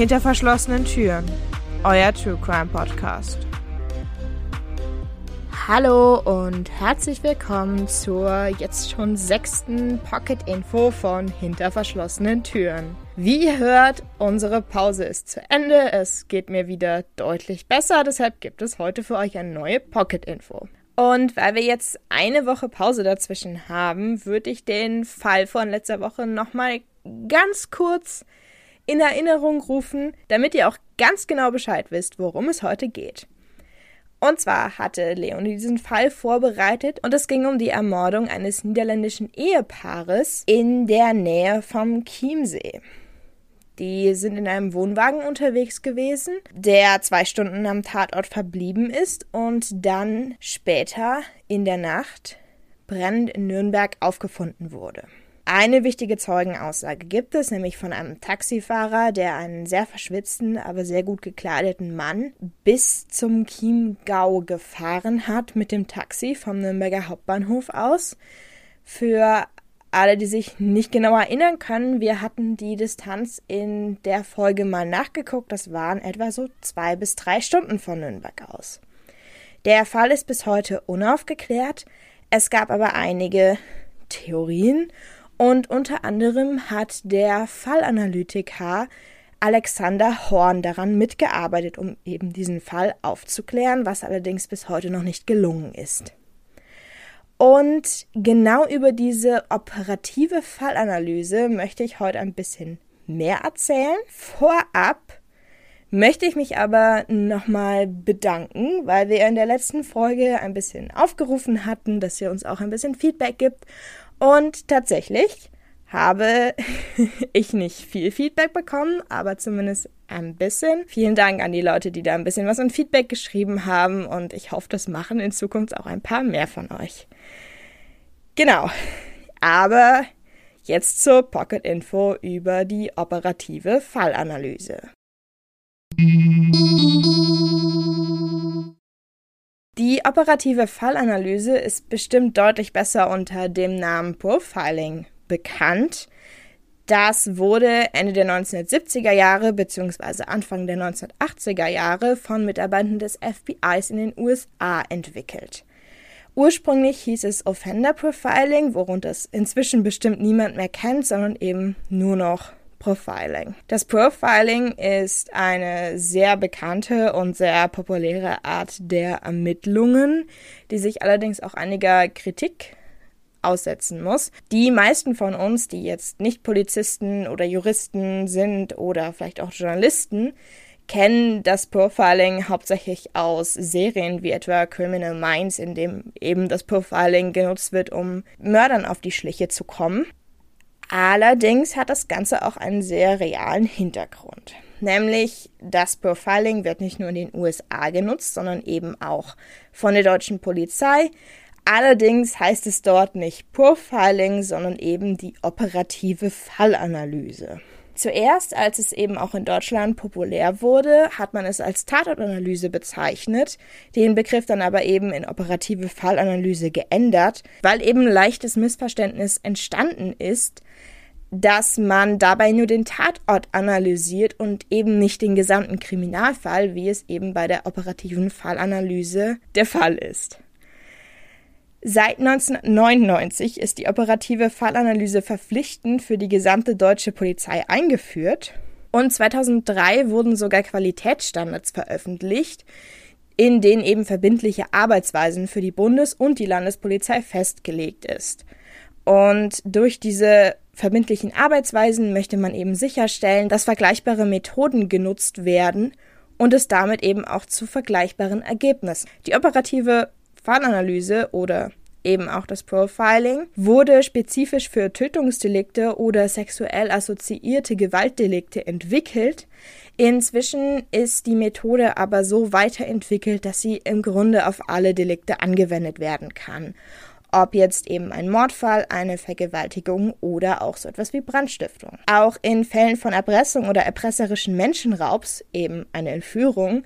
Hinter verschlossenen Türen. Euer True Crime Podcast. Hallo und herzlich willkommen zur jetzt schon sechsten Pocket Info von Hinter verschlossenen Türen. Wie ihr hört, unsere Pause ist zu Ende. Es geht mir wieder deutlich besser, deshalb gibt es heute für euch eine neue Pocket Info. Und weil wir jetzt eine Woche Pause dazwischen haben, würde ich den Fall von letzter Woche nochmal ganz kurz in Erinnerung rufen, damit ihr auch ganz genau Bescheid wisst, worum es heute geht. Und zwar hatte Leonie diesen Fall vorbereitet und es ging um die Ermordung eines niederländischen Ehepaares in der Nähe vom Chiemsee. Die sind in einem Wohnwagen unterwegs gewesen, der zwei Stunden am Tatort verblieben ist und dann später in der Nacht brennend in Nürnberg aufgefunden wurde. Eine wichtige Zeugenaussage gibt es, nämlich von einem Taxifahrer, der einen sehr verschwitzten, aber sehr gut gekleideten Mann bis zum Chiemgau gefahren hat mit dem Taxi vom Nürnberger Hauptbahnhof aus. Für alle, die sich nicht genau erinnern können, wir hatten die Distanz in der Folge mal nachgeguckt. Das waren etwa so zwei bis drei Stunden von Nürnberg aus. Der Fall ist bis heute unaufgeklärt. Es gab aber einige Theorien und unter anderem hat der Fallanalytiker Alexander Horn daran mitgearbeitet, um eben diesen Fall aufzuklären, was allerdings bis heute noch nicht gelungen ist. Und genau über diese operative Fallanalyse möchte ich heute ein bisschen mehr erzählen. Vorab möchte ich mich aber nochmal bedanken, weil wir in der letzten Folge ein bisschen aufgerufen hatten, dass ihr uns auch ein bisschen Feedback gibt. Und tatsächlich habe ich nicht viel Feedback bekommen, aber zumindest ein bisschen. Vielen Dank an die Leute, die da ein bisschen was an Feedback geschrieben haben und ich hoffe, das machen in Zukunft auch ein paar mehr von euch. Genau. Aber jetzt zur Pocket Info über die operative Fallanalyse. Die operative Fallanalyse ist bestimmt deutlich besser unter dem Namen Profiling bekannt. Das wurde Ende der 1970er Jahre bzw. Anfang der 1980er Jahre von Mitarbeitern des FBIs in den USA entwickelt. Ursprünglich hieß es Offender Profiling, worunter es inzwischen bestimmt niemand mehr kennt, sondern eben nur noch Profiling. Das Profiling ist eine sehr bekannte und sehr populäre Art der Ermittlungen, die sich allerdings auch einiger Kritik aussetzen muss. Die meisten von uns, die jetzt nicht Polizisten oder Juristen sind oder vielleicht auch Journalisten, kennen das Profiling hauptsächlich aus Serien wie etwa Criminal Minds, in dem eben das Profiling genutzt wird, um Mördern auf die Schliche zu kommen. Allerdings hat das Ganze auch einen sehr realen Hintergrund. Nämlich das Profiling wird nicht nur in den USA genutzt, sondern eben auch von der deutschen Polizei. Allerdings heißt es dort nicht Profiling, sondern eben die operative Fallanalyse. Zuerst, als es eben auch in Deutschland populär wurde, hat man es als Tatortanalyse bezeichnet, den Begriff dann aber eben in operative Fallanalyse geändert, weil eben leichtes Missverständnis entstanden ist, dass man dabei nur den Tatort analysiert und eben nicht den gesamten Kriminalfall, wie es eben bei der operativen Fallanalyse der Fall ist. Seit 1999 ist die operative Fallanalyse verpflichtend für die gesamte deutsche Polizei eingeführt und 2003 wurden sogar Qualitätsstandards veröffentlicht, in denen eben verbindliche Arbeitsweisen für die Bundes- und die Landespolizei festgelegt ist. Und durch diese verbindlichen Arbeitsweisen möchte man eben sicherstellen, dass vergleichbare Methoden genutzt werden und es damit eben auch zu vergleichbaren Ergebnissen. Die operative Fallanalyse oder eben auch das Profiling wurde spezifisch für Tötungsdelikte oder sexuell assoziierte Gewaltdelikte entwickelt. Inzwischen ist die Methode aber so weiterentwickelt, dass sie im Grunde auf alle Delikte angewendet werden kann. Ob jetzt eben ein Mordfall, eine Vergewaltigung oder auch so etwas wie Brandstiftung. Auch in Fällen von Erpressung oder erpresserischen Menschenraubs, eben eine Entführung,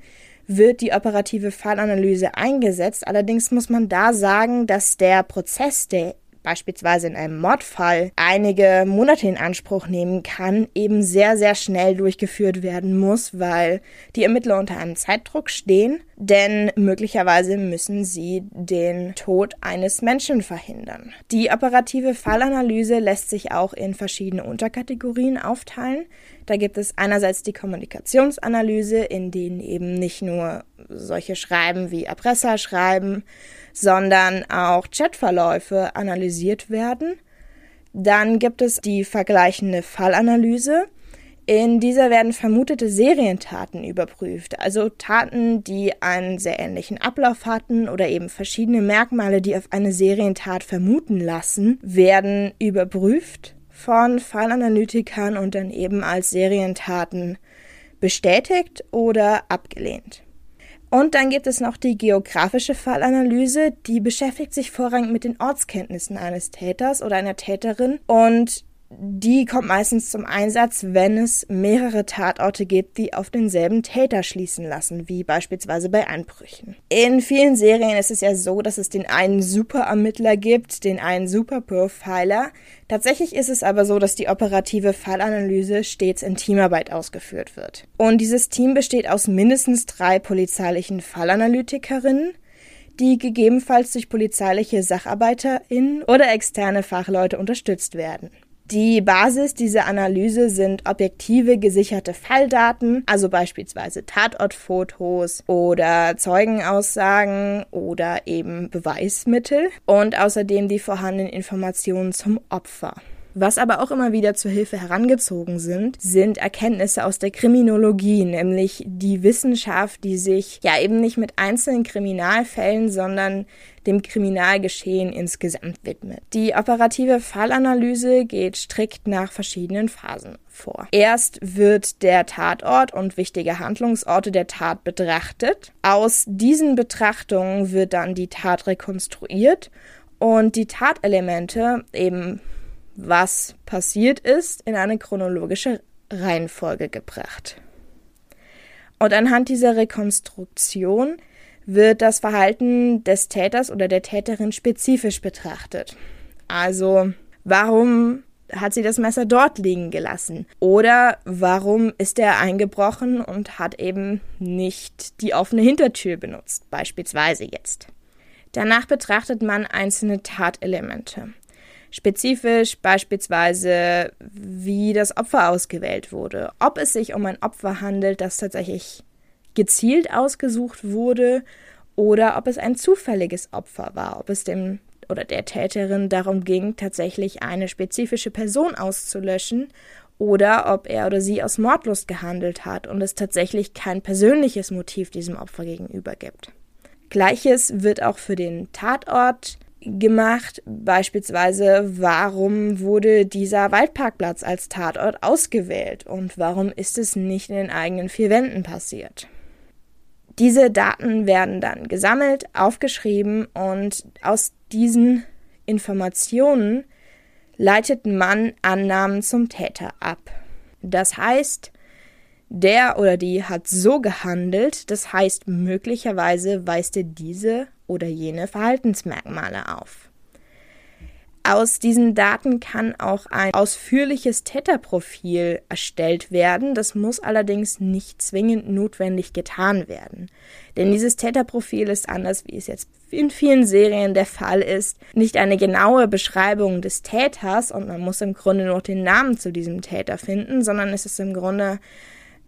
wird die operative Fallanalyse eingesetzt. Allerdings muss man da sagen, dass der Prozess, der beispielsweise in einem Mordfall einige Monate in Anspruch nehmen kann, eben sehr, sehr schnell durchgeführt werden muss, weil die Ermittler unter einem Zeitdruck stehen, denn möglicherweise müssen sie den Tod eines Menschen verhindern. Die operative Fallanalyse lässt sich auch in verschiedene Unterkategorien aufteilen. Da gibt es einerseits die Kommunikationsanalyse, in denen eben nicht nur solche Schreiben wie Erpresser schreiben, sondern auch Chatverläufe analysiert werden. Dann gibt es die vergleichende Fallanalyse. In dieser werden vermutete Serientaten überprüft, also Taten, die einen sehr ähnlichen Ablauf hatten oder eben verschiedene Merkmale, die auf eine Serientat vermuten lassen, werden überprüft von Fallanalytikern und dann eben als Serientaten bestätigt oder abgelehnt. Und dann gibt es noch die geografische Fallanalyse, die beschäftigt sich vorrangig mit den Ortskenntnissen eines Täters oder einer Täterin. Und die kommt meistens zum Einsatz, wenn es mehrere Tatorte gibt, die auf denselben Täter schließen lassen, wie beispielsweise bei Einbrüchen. In vielen Serien ist es ja so, dass es den einen Superermittler gibt, den einen Superprofiler. Tatsächlich ist es aber so, dass die operative Fallanalyse stets in Teamarbeit ausgeführt wird. Und dieses Team besteht aus mindestens drei polizeilichen Fallanalytikerinnen, die gegebenenfalls durch polizeiliche SacharbeiterInnen oder externe Fachleute unterstützt werden. Die Basis dieser Analyse sind objektive gesicherte Falldaten, also beispielsweise Tatortfotos oder Zeugenaussagen oder eben Beweismittel und außerdem die vorhandenen Informationen zum Opfer. Was aber auch immer wieder zur Hilfe herangezogen sind, sind Erkenntnisse aus der Kriminologie, nämlich die Wissenschaft, die sich ja eben nicht mit einzelnen Kriminalfällen, sondern dem Kriminalgeschehen insgesamt widmet. Die operative Fallanalyse geht strikt nach verschiedenen Phasen vor. Erst wird der Tatort und wichtige Handlungsorte der Tat betrachtet. Aus diesen Betrachtungen wird dann die Tat rekonstruiert und die Tatelemente eben was passiert ist, in eine chronologische Reihenfolge gebracht. Und anhand dieser Rekonstruktion wird das Verhalten des Täters oder der Täterin spezifisch betrachtet. Also, warum hat sie das Messer dort liegen gelassen? Oder warum ist er eingebrochen und hat eben nicht die offene Hintertür benutzt, beispielsweise jetzt? Danach betrachtet man einzelne Tatelemente. Spezifisch beispielsweise, wie das Opfer ausgewählt wurde, ob es sich um ein Opfer handelt, das tatsächlich gezielt ausgesucht wurde oder ob es ein zufälliges Opfer war, ob es dem oder der Täterin darum ging, tatsächlich eine spezifische Person auszulöschen oder ob er oder sie aus Mordlust gehandelt hat und es tatsächlich kein persönliches Motiv diesem Opfer gegenüber gibt. Gleiches wird auch für den Tatort gemacht. Beispielsweise, warum wurde dieser Waldparkplatz als Tatort ausgewählt und warum ist es nicht in den eigenen vier Wänden passiert? Diese Daten werden dann gesammelt, aufgeschrieben und aus diesen Informationen leitet man Annahmen zum Täter ab. Das heißt, der oder die hat so gehandelt, das heißt möglicherweise weist er diese oder jene Verhaltensmerkmale auf. Aus diesen Daten kann auch ein ausführliches Täterprofil erstellt werden. Das muss allerdings nicht zwingend notwendig getan werden. Denn dieses Täterprofil ist anders, wie es jetzt in vielen Serien der Fall ist, nicht eine genaue Beschreibung des Täters und man muss im Grunde nur den Namen zu diesem Täter finden, sondern es ist im Grunde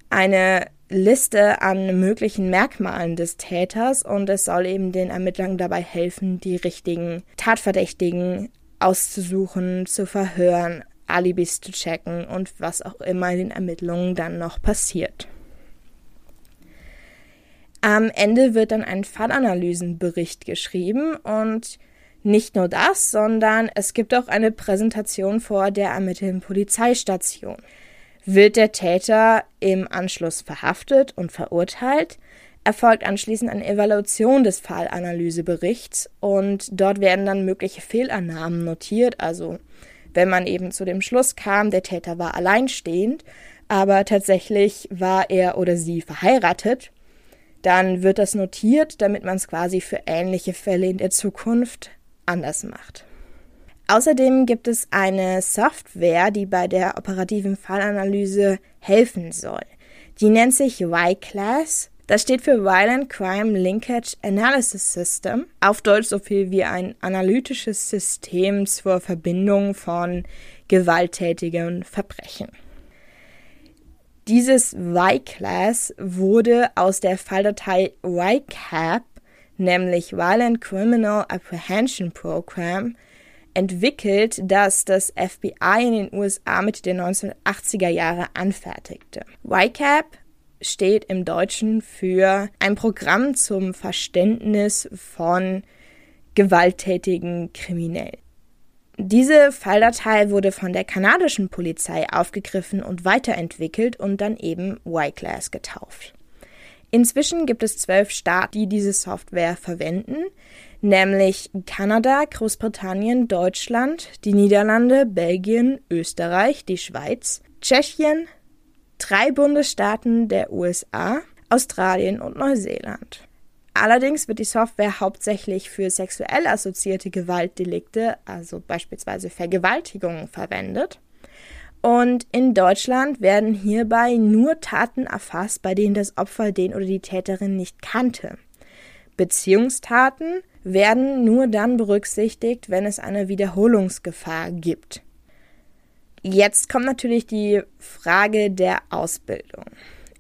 eine Liste an möglichen Merkmalen des Täters und es soll eben den Ermittlern dabei helfen, die richtigen Tatverdächtigen auszusuchen, zu verhören, Alibis zu checken und was auch immer in den Ermittlungen dann noch passiert. Am Ende wird dann ein Fallanalysenbericht geschrieben und nicht nur das, sondern es gibt auch eine Präsentation vor der ermittelnden Polizeistation wird der Täter im Anschluss verhaftet und verurteilt, erfolgt anschließend eine Evaluation des Fallanalyseberichts und dort werden dann mögliche Fehlannahmen notiert, also wenn man eben zu dem Schluss kam, der Täter war alleinstehend, aber tatsächlich war er oder sie verheiratet, dann wird das notiert, damit man es quasi für ähnliche Fälle in der Zukunft anders macht. Außerdem gibt es eine Software, die bei der operativen Fallanalyse helfen soll. Die nennt sich Y-Class. Das steht für Violent Crime Linkage Analysis System. Auf Deutsch so viel wie ein analytisches System zur Verbindung von gewalttätigen Verbrechen. Dieses Y-Class wurde aus der Falldatei YCAP, nämlich Violent Criminal Apprehension Program, entwickelt, das das FBI in den USA Mitte der 1980er Jahre anfertigte. YCAP steht im Deutschen für ein Programm zum Verständnis von gewalttätigen Kriminellen. Diese Falldatei wurde von der kanadischen Polizei aufgegriffen und weiterentwickelt und dann eben Y-Class getauft. Inzwischen gibt es zwölf Staaten, die diese Software verwenden, nämlich Kanada, Großbritannien, Deutschland, die Niederlande, Belgien, Österreich, die Schweiz, Tschechien, drei Bundesstaaten der USA, Australien und Neuseeland. Allerdings wird die Software hauptsächlich für sexuell assoziierte Gewaltdelikte, also beispielsweise Vergewaltigungen, verwendet. Und in Deutschland werden hierbei nur Taten erfasst, bei denen das Opfer den oder die Täterin nicht kannte. Beziehungstaten werden nur dann berücksichtigt, wenn es eine Wiederholungsgefahr gibt. Jetzt kommt natürlich die Frage der Ausbildung.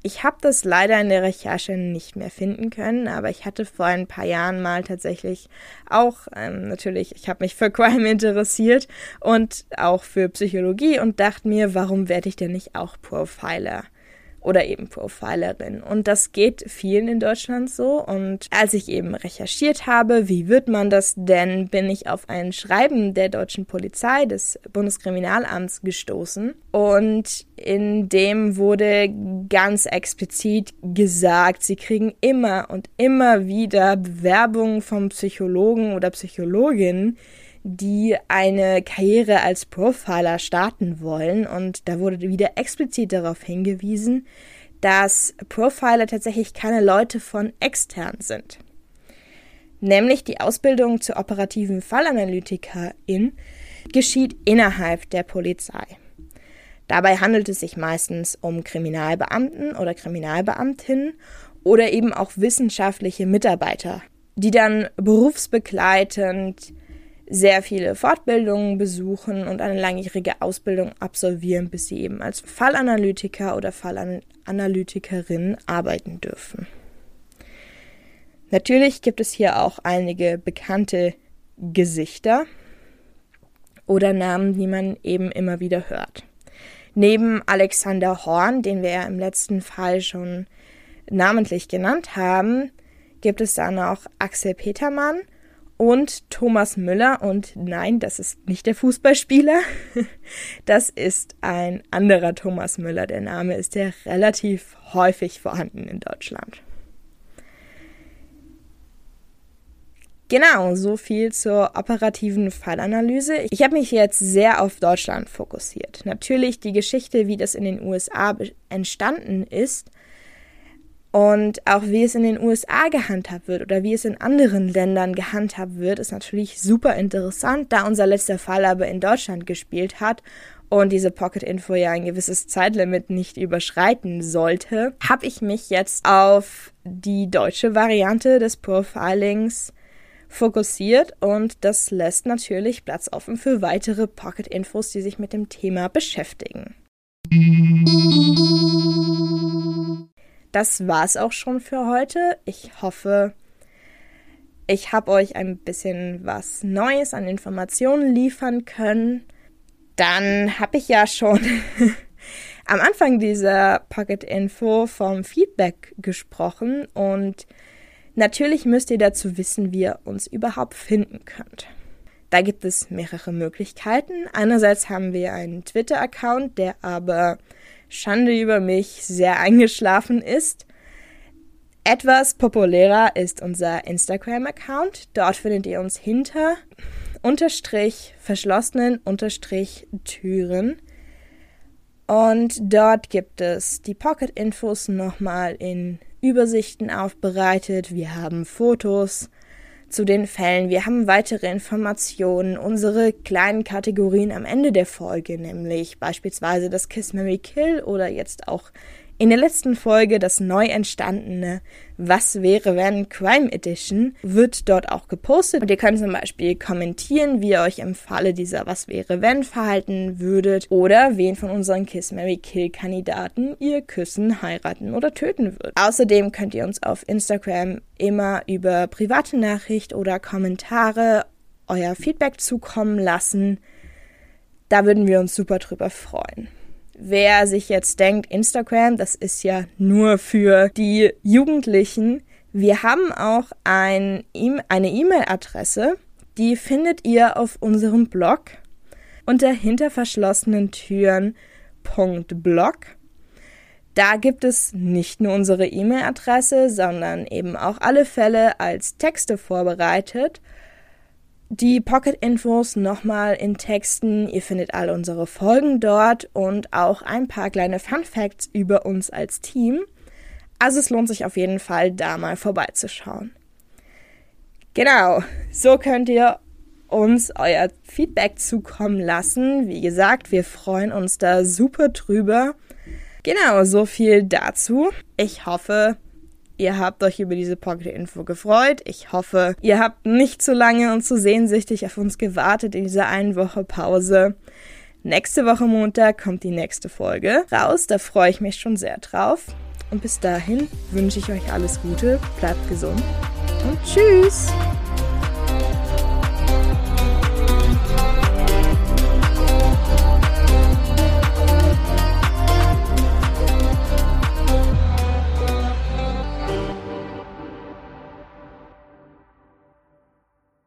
Ich habe das leider in der Recherche nicht mehr finden können, aber ich hatte vor ein paar Jahren mal tatsächlich auch ähm, natürlich, ich habe mich für Crime interessiert und auch für Psychologie und dachte mir, warum werde ich denn nicht auch Profiler? Oder eben Profilerin. Und das geht vielen in Deutschland so. Und als ich eben recherchiert habe, wie wird man das denn, bin ich auf ein Schreiben der deutschen Polizei des Bundeskriminalamts gestoßen. Und in dem wurde ganz explizit gesagt, sie kriegen immer und immer wieder Bewerbungen vom Psychologen oder Psychologin, die eine Karriere als Profiler starten wollen. Und da wurde wieder explizit darauf hingewiesen, dass Profiler tatsächlich keine Leute von extern sind. Nämlich die Ausbildung zur operativen Fallanalytikerin geschieht innerhalb der Polizei. Dabei handelt es sich meistens um Kriminalbeamten oder Kriminalbeamtinnen oder eben auch wissenschaftliche Mitarbeiter, die dann berufsbegleitend sehr viele Fortbildungen besuchen und eine langjährige Ausbildung absolvieren, bis sie eben als Fallanalytiker oder Fallanalytikerin arbeiten dürfen. Natürlich gibt es hier auch einige bekannte Gesichter oder Namen, die man eben immer wieder hört. Neben Alexander Horn, den wir ja im letzten Fall schon namentlich genannt haben, gibt es dann auch Axel Petermann – und Thomas Müller. Und nein, das ist nicht der Fußballspieler. Das ist ein anderer Thomas Müller. Der Name ist ja relativ häufig vorhanden in Deutschland. Genau, so viel zur operativen Fallanalyse. Ich habe mich jetzt sehr auf Deutschland fokussiert. Natürlich die Geschichte, wie das in den USA entstanden ist, und auch wie es in den USA gehandhabt wird oder wie es in anderen Ländern gehandhabt wird, ist natürlich super interessant, da unser letzter Fall aber in Deutschland gespielt hat und diese Pocket Info ja ein gewisses Zeitlimit nicht überschreiten sollte, habe ich mich jetzt auf die deutsche Variante des Profilings fokussiert und das lässt natürlich Platz offen für weitere Pocket Infos, die sich mit dem Thema beschäftigen. Das war's auch schon für heute. Ich hoffe, ich habe euch ein bisschen was Neues an Informationen liefern können. Dann habe ich ja schon am Anfang dieser Pocket Info vom Feedback gesprochen und natürlich müsst ihr dazu wissen, wie ihr uns überhaupt finden könnt. Da gibt es mehrere Möglichkeiten. Einerseits haben wir einen Twitter-Account, der aber Schande über mich, sehr eingeschlafen ist. Etwas populärer ist unser Instagram-Account. Dort findet ihr uns hinter unterstrich verschlossenen unterstrich Türen. Und dort gibt es die Pocket-Infos nochmal in Übersichten aufbereitet. Wir haben Fotos zu den Fällen. Wir haben weitere Informationen, unsere kleinen Kategorien am Ende der Folge, nämlich beispielsweise das Kiss Mary Kill oder jetzt auch in der letzten Folge das neu entstandene Was wäre wenn Crime Edition wird dort auch gepostet und ihr könnt zum Beispiel kommentieren, wie ihr euch im Falle dieser Was wäre wenn verhalten würdet oder wen von unseren Kiss Mary Kill Kandidaten ihr küssen, heiraten oder töten würdet. Außerdem könnt ihr uns auf Instagram immer über private Nachricht oder Kommentare euer Feedback zukommen lassen. Da würden wir uns super drüber freuen. Wer sich jetzt denkt, Instagram, das ist ja nur für die Jugendlichen. Wir haben auch ein, e eine E-Mail-Adresse, die findet ihr auf unserem Blog unter hinter verschlossenen Türen.blog. Da gibt es nicht nur unsere E-Mail-Adresse, sondern eben auch alle Fälle als Texte vorbereitet die Pocket-Infos nochmal in Texten. Ihr findet all unsere Folgen dort und auch ein paar kleine Fun Facts über uns als Team. Also es lohnt sich auf jeden Fall, da mal vorbeizuschauen. Genau, so könnt ihr uns euer Feedback zukommen lassen. Wie gesagt, wir freuen uns da super drüber. Genau, so viel dazu. Ich hoffe, Ihr habt euch über diese Pocket-Info gefreut. Ich hoffe, ihr habt nicht zu lange und zu sehnsüchtig auf uns gewartet in dieser einen Woche Pause. Nächste Woche Montag kommt die nächste Folge raus. Da freue ich mich schon sehr drauf. Und bis dahin wünsche ich euch alles Gute, bleibt gesund und tschüss!